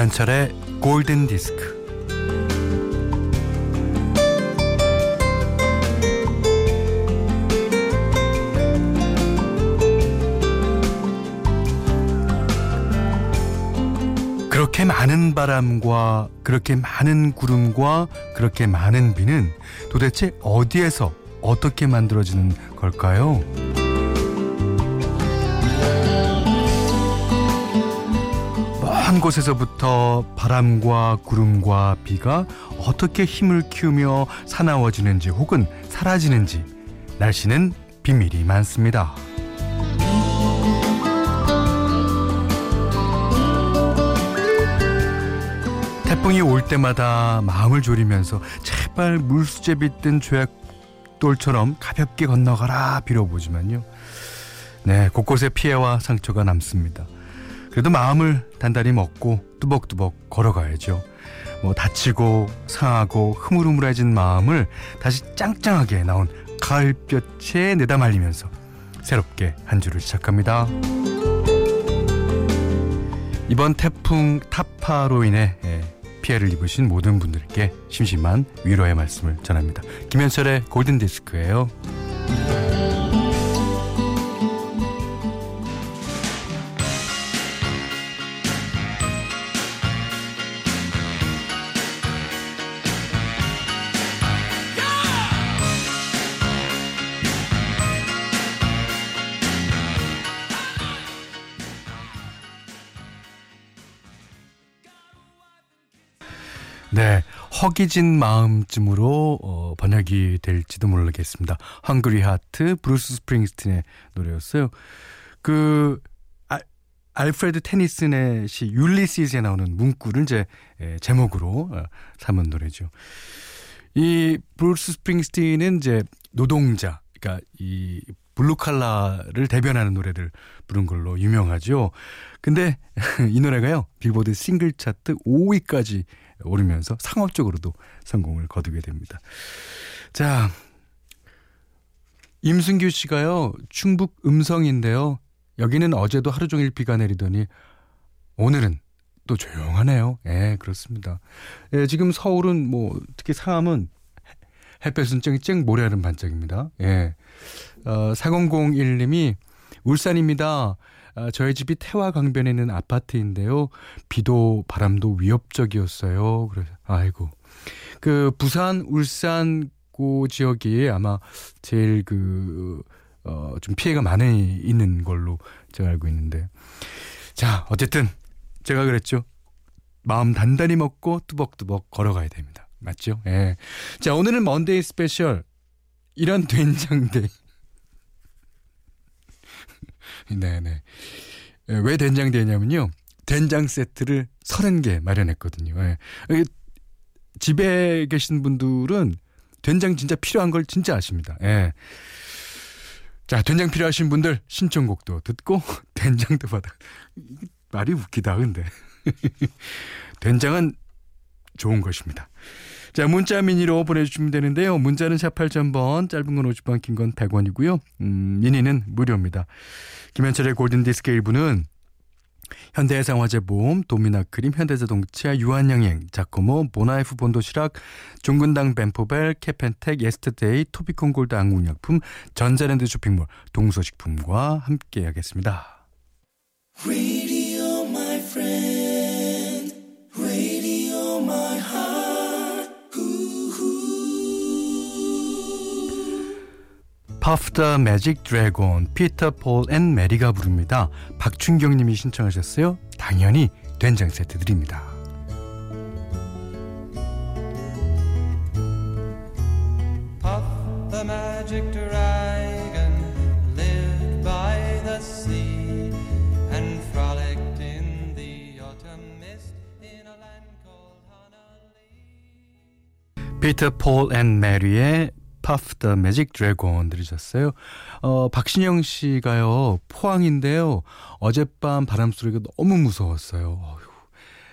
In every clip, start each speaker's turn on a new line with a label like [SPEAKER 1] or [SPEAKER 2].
[SPEAKER 1] 김현철의 골든 디스크. 그렇게 많은 바람과 그렇게 많은 구름과 그렇게 많은 비는 도대체 어디에서 어떻게 만들어지는 걸까요? 먼 곳에서부터 바람과 구름과 비가 어떻게 힘을 키우며 사나워지는지 혹은 사라지는지 날씨는 비밀이 많습니다. 태풍이 올 때마다 마음을 졸이면서 제발 물수제 빗든 조약돌처럼 가볍게 건너가라 빌어보지만요. 네, 곳곳에 피해와 상처가 남습니다. 그래도 마음을 단단히 먹고 뚜벅뚜벅 걸어가야죠. 뭐 다치고 상하고 흐물흐물해진 마음을 다시 짱짱하게 나온 가을볕에 내다 말리면서 새롭게 한 주를 시작합니다. 이번 태풍 타파로 인해 예, 피해를 입으신 모든 분들께 심심한 위로의 말씀을 전합니다. 김현철의 골든 디스크예요. 네, 허기진 마음쯤으로 어, 번역이 될지도 모르겠습니다. Hungry Heart 브루스 스프링스틴의 노래였어요. 그 아, 알프레드 테니슨의 시 율리시스에 나오는 문구를 이제 예, 제목으로 어, 삼은 노래죠. 이 브루스 스프링스틴은 이제 노동자, 그러니까 이 블루 칼라를 대변하는 노래를 부른 걸로 유명하죠. 근데 이 노래가요. 빌보드 싱글 차트 5위까지 오르면서 상업적으로도 성공을 거두게 됩니다. 자, 임승규 씨가요. 충북 음성인데요. 여기는 어제도 하루 종일 비가 내리더니 오늘은 또 조용하네요. 예, 그렇습니다. 예, 지금 서울은 뭐 특히 상암은 햇볕은 쨍쨍 모래하는 반짝입니다. 예. 어, 4001님이 울산입니다. 아, 저희 집이 태화 강변에 있는 아파트인데요. 비도 바람도 위협적이었어요. 그래서 아이고. 그 부산, 울산 고 지역이 아마 제일 그 어, 좀 피해가 많이 있는 걸로 제가 알고 있는데. 자, 어쨌든 제가 그랬죠. 마음 단단히 먹고 뚜벅뚜벅 걸어가야 됩니다. 맞죠? 예. 자, 오늘은 Monday special. 이런 된장데이. 네네. 예, 왜 된장데이냐면요. 된장 세트를 30개 마련했거든요. 예. 집에 계신 분들은 된장 진짜 필요한 걸 진짜 아십니다. 예. 자, 된장 필요하신 분들 신청곡도 듣고 된장도 받아. 말이 웃기다, 근데. 된장은 좋은 것입니다. 자, 문자 미니로 보내주시면 되는데요. 문자는 샵 8000번, 짧은 건 50원, 긴건 100원이고요. 음, 미니는 무료입니다. 김현철의 골든디스크 일부는 현대해상화재보험, 도미나크림, 현대자동차, 유한양행, 자코모, 모나이프 본도시락, 종근당 벤포벨, 케펜텍, 예스트데이, 토비콤골드 안국약품, 전자랜드 쇼핑몰, 동서식품과 함께하겠습니다. 퍼프 더 매직 드래곤 피터 폴 앤 메리가 부릅니다. 박춘경 님이 신청하셨어요. 당연히 된장 세트 드립니다. Puff the magic dragon lived by the sea and frolicked in the autumn mist in a land called Honolulu. 피터 폴 앤 메리의 Puff the Magic Dragon 들으셨어요. 어, 박신영 씨가요. 포항인데요. 어젯밤 바람 소리가 너무 무서웠어요. 어휴,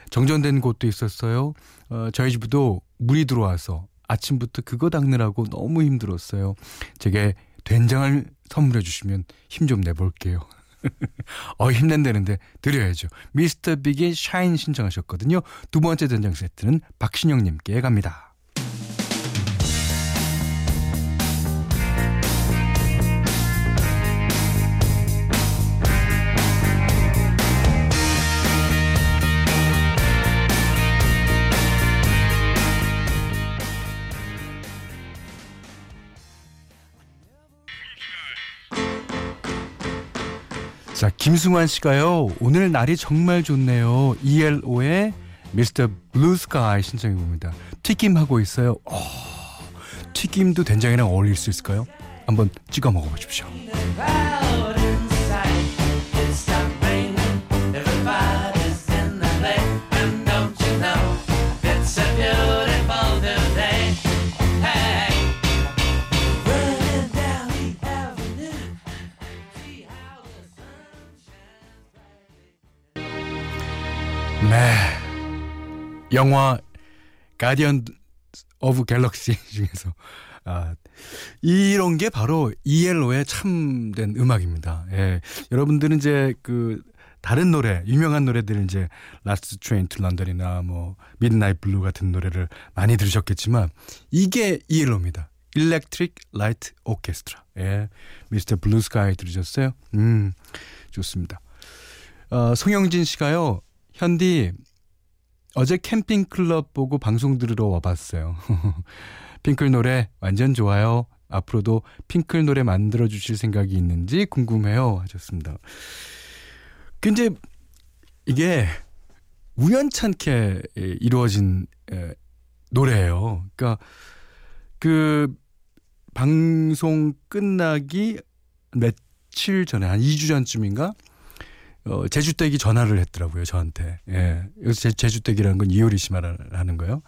[SPEAKER 1] 정전된 곳도 있었어요. 어, 저희 집도 물이 들어와서 아침부터 그거 닦느라고 너무 힘들었어요. 제게 된장을 선물해 주시면 힘 좀 내볼게요. 어, 힘낸다는데 드려야죠. 미스터 빅의 Shine 신청하셨거든요. 두 번째 된장 세트는 박신영님께 갑니다. 자, 김승환 씨가요. 오늘 날이 정말 좋네요. ELO의 Mr. Blue Sky 신청해 봅니다. 튀김 하고 있어요. 어, 튀김도 된장이랑 어울릴 수 있을까요? 한번 찍어 먹어 보십시오. 영화 Guardian of Galaxy 중에서 아, 이런 게 바로 ELO의 참된 음악입니다. 예. 여러분들은 이제 그 다른 노래, 유명한 노래들 이제 Last Train to London이나 뭐 Midnight Blue 같은 노래를 많이 들으셨겠지만 이게 ELO입니다. Electric Light Orchestra. 예. Mr. Blue Sky 들으셨어요? 음. 좋습니다. 어, 송영진 씨가요. 현디 어제 캠핑 클럽 보고 방송 들으러 와봤어요. 핑클 노래 완전 좋아요. 앞으로도 핑클 노래 만들어 주실 생각이 있는지 궁금해요. 하셨습니다. 근데 이게 우연찮게 이루어진 노래예요. 그러니까 그 방송 끝나기 며칠 전에 한 2주 전쯤인가 어, 제주댁이 전화를 했더라고요, 저한테. 예. 여기서 제, 주댁이라는 건 이효리 씨 말하는 거예요.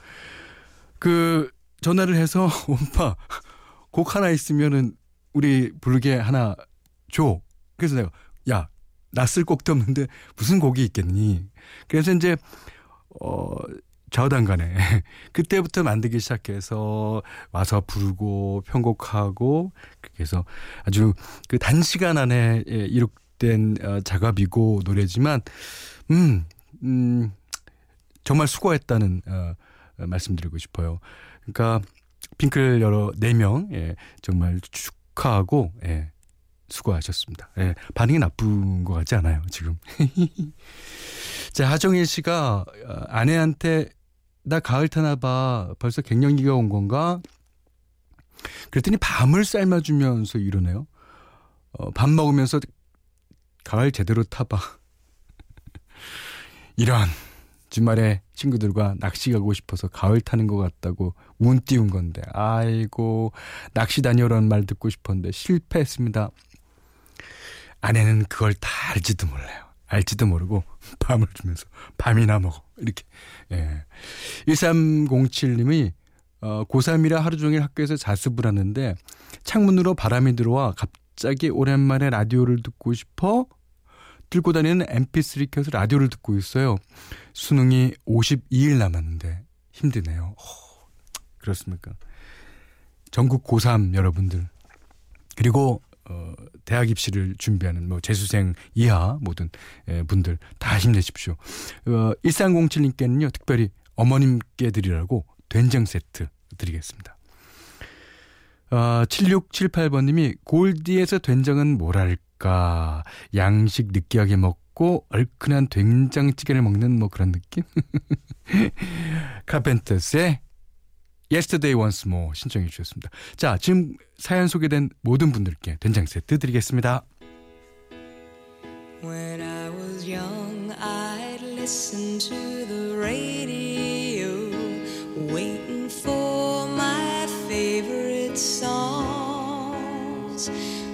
[SPEAKER 1] 그, 전화를 해서, 오빠, 곡 하나 있으면은, 우리 부르게 하나 줘. 그래서 내가, 야, 나쓸 곡도 없는데, 무슨 곡이 있겠니? 그래서 이제, 어, 좌우단간에 그때부터 만들기 시작해서 와서 부르고 편곡하고 그래서 아주 그 단시간 안에 예, 이룩 된 어, 작업이고 노래지만 음, 음 정말 수고했다는 어, 말씀드리고 싶어요. 그러니까 핑클 여러 네 명 예, 정말 축하하고 예, 수고하셨습니다. 예, 반응이 나쁜 것 같지 않아요, 지금. 자, 하정일 씨가 어, 아내한테 나 가을 타나 봐. 벌써 갱년기가 온 건가? 그랬더니 밤을 삶아주면서 이러네요. 어, 밥 먹으면서 가을 제대로 타봐. 이런 주말에 친구들과 낚시 가고 싶어서 가을 타는 것 같다고 운 띄운 건데 아이고 낚시 다녀오라는 말 듣고 싶었는데 실패했습니다. 아내는 그걸 다 알지도 몰라요. 알지도 모르고 밤을 주면서 밤이나 먹어 이렇게 예. 1307님이 어, 고3이라 하루 종일 학교에서 자습을 하는데 창문으로 바람이 들어와 갑자기 오랜만에 라디오를 듣고 싶어 들고 다니는 mp3 켜서 라디오를 듣고 있어요. 수능이 52일 남았는데 힘드네요. 어, 그렇습니까? 전국 고3 여러분들 그리고 어, 대학 입시를 준비하는 뭐 재수생 이하 모든 예, 분들 다 힘내십시오. 어, 1307님께는요 특별히 어머님께 드리라고 된장 세트 드리겠습니다. 어, 7678번님이 골디에서 된장은 뭐랄까 양식 느끼하게 먹고 얼큰한 된장찌개를 먹는 뭐 그런 느낌? 카펜터스의 Yesterday Once More 신청해 주셨습니다. 자 지금 사연 소개된 모든 분들께 된장 세트 드리겠습니다. When I was young, I'd listen to the radio, waiting for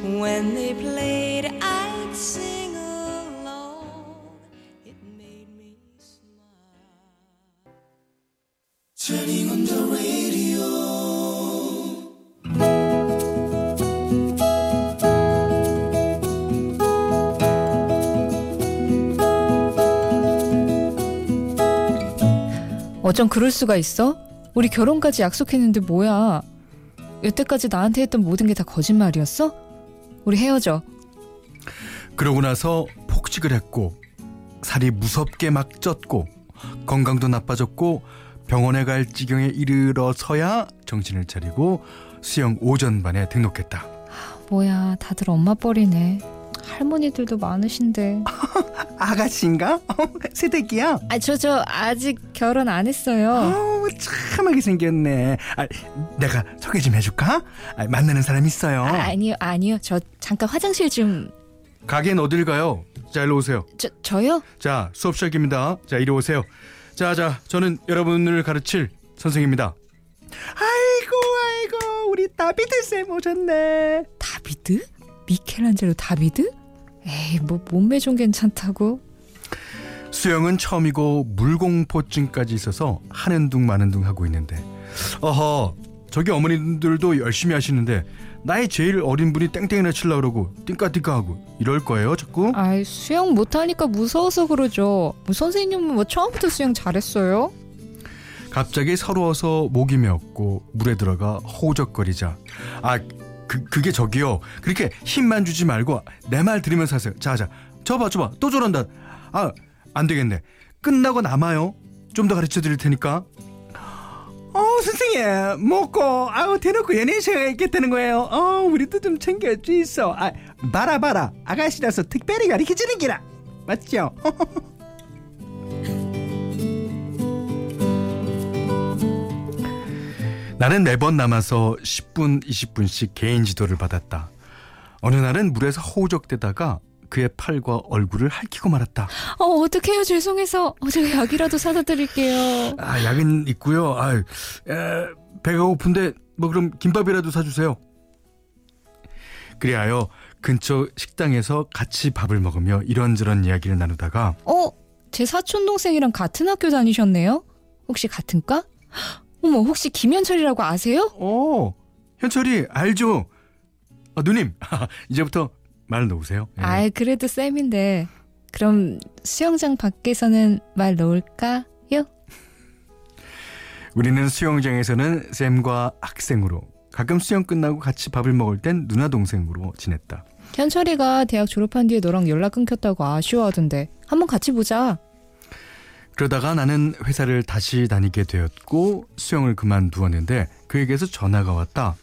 [SPEAKER 1] When they played, I'd sing along. It made me smile. Turning on the radio. 어쩜 그럴 수가 있어? 우리 결혼까지 약속했는데 뭐야? 여태까지 나한테 했던 모든 게 다 거짓말이었어? 우리 헤어져. 그러고 나서 폭식을 했고 살이 무섭게 막 쪘고 건강도 나빠졌고 병원에 갈 지경에 이르러서야 정신을 차리고 수영 오전반에 등록했다.
[SPEAKER 2] 뭐야, 다들 엄마 뻘이네. 할머니들도 많으신데.
[SPEAKER 1] 아가씨인가? 새댁이야?
[SPEAKER 2] 아, 저, 저, 아직 결혼 안 했어요.
[SPEAKER 1] 참하게 생겼네. 아, 내가 소개 좀 해줄까? 아, 만나는 사람 있어요.
[SPEAKER 2] 아, 아니요, 아니요. 저 잠깐 화장실 좀.
[SPEAKER 1] 가게는 어딜 가요? 자, 일로 오세요.
[SPEAKER 2] 저, 저요?
[SPEAKER 1] 자, 수업 시작입니다. 자, 이리 오세요. 자, 자, 저는 여러분을 가르칠 선생입니다. 아이고, 아이고, 우리 다비드 쌤 오셨네.
[SPEAKER 2] 다비드? 미켈란젤로 다비드? 에이, 뭐 몸매 좀 괜찮다고?
[SPEAKER 1] 수영은 처음이고 물공포증까지 있어서 하는 둥 마는 둥 하고 있는데. 어허 저기 어머님들도 열심히 하시는데 나이 제일 어린 분이 땡땡이나 치려고 그러고 띵까띵까 하고 이럴 거예요 자꾸?
[SPEAKER 2] 아이, 수영 못하니까 무서워서 그러죠. 뭐 선생님은 뭐 처음부터 수영 잘했어요?
[SPEAKER 1] 갑자기 서러워서 목이 메었고 물에 들어가 호적거리자. 아 그, 그게 저기요. 그렇게 힘만 주지 말고 내 말 들으면서 하세요. 자자 저봐 저봐. 또 저런다. 아 안 되겠네. 끝나고 남아요. 좀 더 가르쳐 드릴 테니까. 어 선생님 먹고 아우 대놓고 연예인 생각 있겠다는 거예요. 어 우리도 좀 챙겨 주있어. 아 봐라 봐라. 아가씨라서 특별히 가르쳐 주는 기라. 맞죠? 나는 매번 남아서 10분 20분씩 개인 지도를 받았다. 어느 날은 물에서 허우적대다가 그의 팔과 얼굴을 핥히고 말았다
[SPEAKER 2] 어, 어떡해요. 죄송해서. 어, 제가 약이라도 사다 드릴게요.
[SPEAKER 1] 아, 약은 있고요. 아, 에, 배가 고픈데 뭐 그럼 김밥이라도 사주세요. 그리하여 근처 식당에서 같이 밥을 먹으며 이런저런 이야기를 나누다가
[SPEAKER 2] 어, 제 사촌 동생이랑 같은 학교 다니셨네요? 혹시 같은 과? 어머, 혹시 김현철이라고 아세요?
[SPEAKER 1] 어 현철이 알죠? 아, 누님 이제부터 말 놓으세요. 예.
[SPEAKER 2] 아이, 그래도 쌤인데. 그럼 수영장 밖에서는 말 놓을까요?
[SPEAKER 1] 우리는 수영장에서는 쌤과 학생으로 가끔 수영 끝나고 같이 밥을 먹을 땐 누나 동생으로 지냈다.
[SPEAKER 2] 현철이가 대학 졸업한 뒤에 너랑 연락 끊겼다고 아쉬워하던데. 한번 같이 보자.
[SPEAKER 1] 그러다가 나는 회사를 다시 다니게 되었고 수영을 그만두었는데 그에게서 전화가 왔다.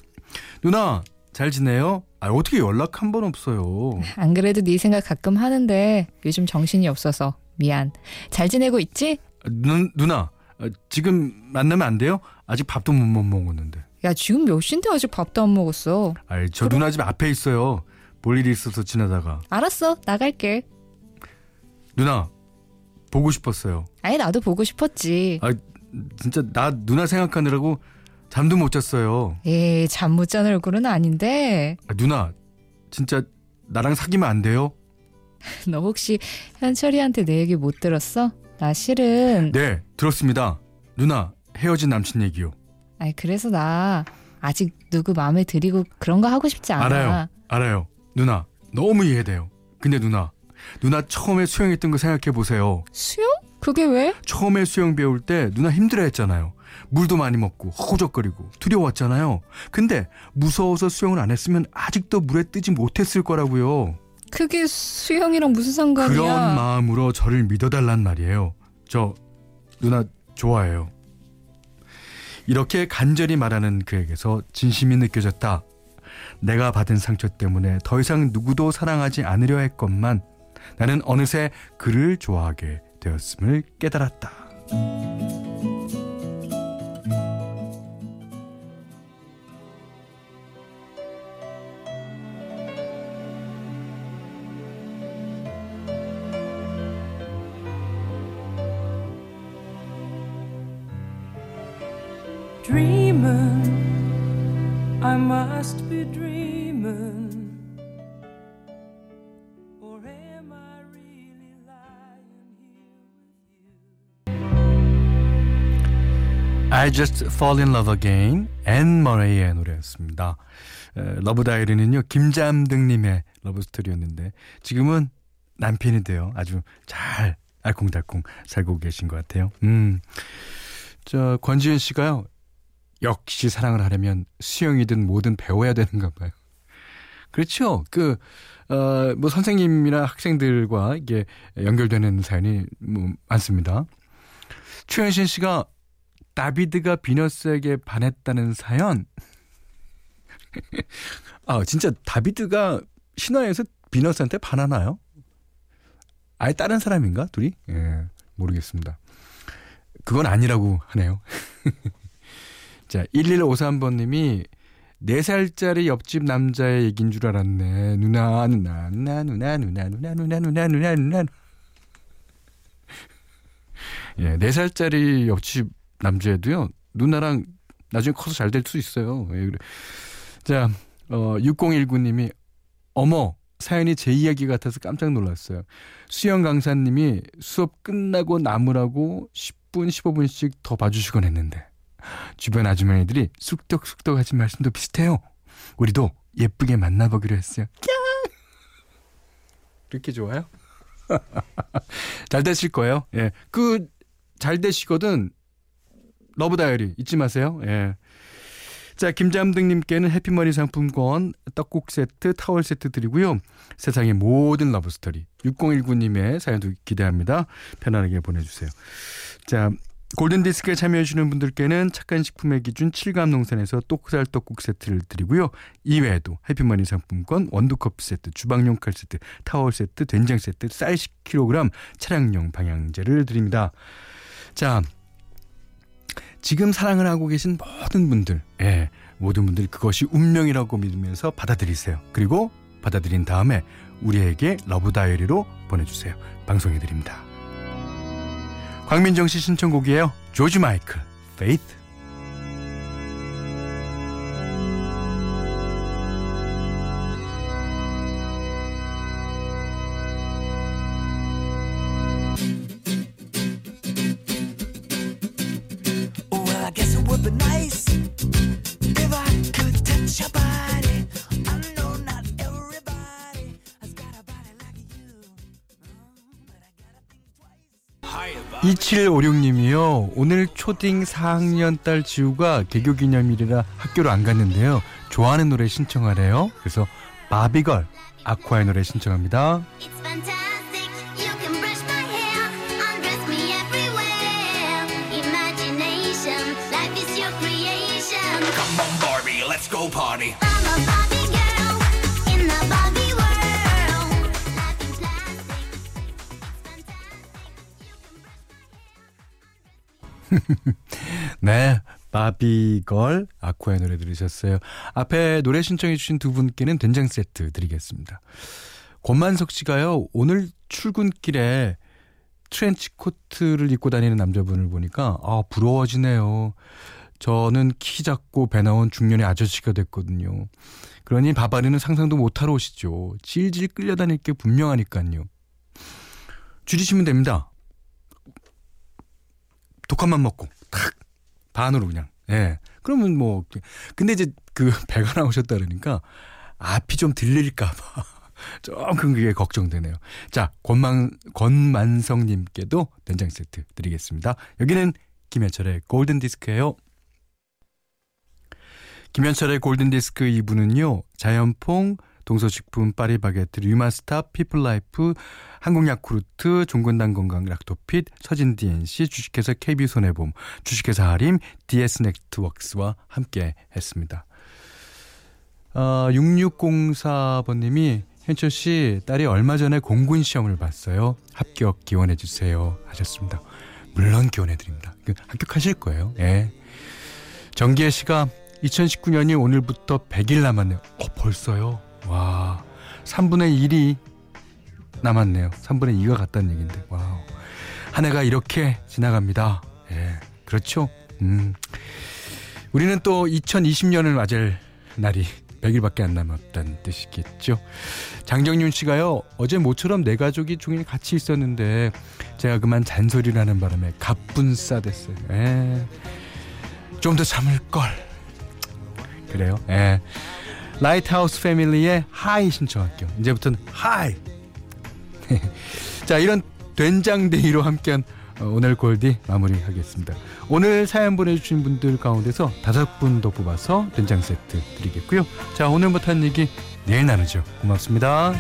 [SPEAKER 1] 누나 잘 지내요? 아 어떻게 연락 한 번 없어요.
[SPEAKER 2] 안 그래도 네 생각 가끔 하는데 요즘 정신이 없어서 미안. 잘 지내고 있지?
[SPEAKER 1] 아, 누, 누나 아, 지금 만나면 안 돼요? 아직 밥도 못 먹었는데.
[SPEAKER 2] 야, 지금 몇 시인데 아직 밥도 안 먹었어.
[SPEAKER 1] 아이 저 누나 집 앞에 있어요. 볼 일이 있어서 지나다가
[SPEAKER 2] 알았어, 나갈게.
[SPEAKER 1] 누나 보고 싶었어요.
[SPEAKER 2] 아니, 나도 보고 싶었지.
[SPEAKER 1] 아 진짜 나 누나 생각하느라고 잠도 못 잤어요.
[SPEAKER 2] 에이, 잠못 자는 얼굴은 아닌데.
[SPEAKER 1] 아, 누나 진짜 나랑 사귀면 안 돼요?
[SPEAKER 2] 너 혹시 현철이한테 내 얘기 못 들었어? 나 실은.
[SPEAKER 1] 네 들었습니다. 누나 헤어진 남친 얘기요.
[SPEAKER 2] 아니, 그래서 나 아직 누구 마음에 들이고 그런 거 하고 싶지 않아.
[SPEAKER 1] 알아요. 알아요. 누나 너무 이해돼요. 근데 누나 누나 처음에 수영했던 거 생각해 보세요.
[SPEAKER 2] 수영? 그게 왜?
[SPEAKER 1] 처음에 수영 배울 때 누나 힘들어 했잖아요. 물도 많이 먹고 허우적거리고 두려웠잖아요. 근데 무서워서 수영을 안 했으면 아직도 물에 뜨지 못했을 거라고요.
[SPEAKER 2] 그게 수영이랑 무슨 상관이야?
[SPEAKER 1] 그런 마음으로 저를 믿어달란 말이에요. 저 누나 좋아해요. 이렇게 간절히 말하는 그에게서 진심이 느껴졌다. 내가 받은 상처 때문에 더 이상 누구도 사랑하지 않으려 했건만 나는 어느새 그를 좋아하게 되었음을 깨달았다.
[SPEAKER 3] I
[SPEAKER 1] Just Fall in Love Again 앤 머레이의 노래였습니다. 에, Love Diary는요 김잠등님의 love story였는데 지금은 남편이 돼요. 아주 잘 알콩달콩 살고 계신 것 같아요. 음, 저 권지윤 씨가요 역시 사랑을 하려면 수영이든 뭐든 배워야 되는가 봐요. 그렇죠. 그, 어, 뭐 선생님이나 학생들과 이게 연결되는 사연이 뭐 많습니다. 최현신 씨가 다비드가 비너스에게 반했다는 사연. 아, 진짜 다비드가 신화에서 비너스한테 반하나요? 아예 다른 사람인가? 둘이? 예, 모르겠습니다. 그건 아니라고 하네요. 자, 1153번님이 4살짜리 옆집 남자의 얘기인 줄 알았네. 누나, 누나, 누나, 누나, 누나, 누나, 누나, 누나, 누나, 누나. 예, 4살짜리 옆집 남자애도요, 누나랑 나중에 커서 잘 될 수 있어요. 예, 그래. 자, 어, 6019님이, 어머, 사연이 제 이야기 같아서 깜짝 놀랐어요. 수영 강사님이 수업 끝나고 남으라고 10분, 15분씩 더 봐주시곤 했는데, 주변 아주머니들이 쑥덕쑥덕 하신 말씀도 비슷해요. 우리도 예쁘게 만나보기로 했어요. 이렇게 좋아요? 잘 되실 거예요. 예. 그, 잘 되시거든. Love Diary 잊지 마세요. 예. 자, 김잠등님께는 해피머니 상품권, 떡국 세트, 타월 세트 드리고요. 세상의 모든 love story, 6019님의 사연도 기대합니다. 편안하게 보내주세요. 자, 골든디스크에 참여해주시는 분들께는 착한 식품의 기준 칠갑농산에서 똑살 떡국 세트를 드리고요. 이외에도 해피머니 상품권, 원두커피 세트, 주방용 칼 세트, 타월 세트, 된장 세트, 쌀 10kg, 차량용 방향제를 드립니다. 자, 지금 사랑을 하고 계신 모든 분들, 예, 모든 분들 그것이 운명이라고 믿으면서 받아들이세요. 그리고 받아들인 다음에 우리에게 Love Diary로 보내주세요. 방송해드립니다. 광민정 씨 신청곡이에요. 조지 마이클, Faith. 2756님이요. 오늘 초딩 4학년 딸 지우가 개교 기념일이라 학교를 안 갔는데요. 좋아하는 노래 신청하래요. 그래서 바비걸 아쿠아의 노래 신청합니다. 네. 바비걸 아쿠아의 노래 들으셨어요. 앞에 노래 신청해 주신 두 분께는 된장 세트 드리겠습니다. 권만석 씨가요. 오늘 출근길에 트렌치 코트를 입고 다니는 남자분을 보니까 아 부러워지네요. 저는 키 작고 배 나온 중년의 아저씨가 됐거든요. 그러니 바바리는 상상도 못하러 오시죠. 질질 끌려다닐 게 분명하니까요. 줄이시면 됩니다. 독한만 먹고 탁 반으로 그냥. 예. 그러면 뭐 근데 이제 그 배가 나오셨다 그러니까 앞이 좀 들릴까봐 조금 그게 걱정되네요. 자, 권만 권만성님께도 된장 세트 드리겠습니다. 여기는 김현철의 골든 디스크예요. 김현철의 골든 디스크 2부는요. 자연퐁, 동서식품, 파리바게트, 류마스타, 피플라이프, 한국야쿠르트, 종근당 건강 락토핏, 서진 DNC, 주식회사 KB손해보험, 주식회사 하림, DS 네트웍스와 함께 했습니다. 어, 6604번님이 현철 씨 딸이 얼마 전에 공군 시험을 봤어요. 합격 기원해 주세요 하셨습니다. 물론 기원해 드립니다. 그 합격하실 거예요. 예. 정기혜 씨가 2019년이 오늘부터 100일 남았네요. 어, 벌써요? 와. 3분의 1이 남았네요. 3분의 2가 갔다는 얘기인데. wow. 한 해가 이렇게 지나갑니다. 예. 그렇죠? 음. 우리는 또 2020년을 맞을 날이 100일밖에 안 남았다는 뜻이겠죠. 장정윤 씨가요. 어제 모처럼 내 가족이 종일 같이 있었는데 제가 그만 잔소리를 하는 바람에 갑분싸 됐어요. 예. 좀 더 참을 걸. 그래요. 예. 라이트하우스 패밀리의 High 신청할게요. 이제부터는 High. 자, 이런 된장데이로 함께한 어, 오늘 골디 마무리하겠습니다. 오늘 사연 보내주신 분들 가운데서 다섯 분 더 뽑아서 된장 세트 드리겠고요. 자 오늘 못한 얘기 내일 나누죠. 고맙습니다.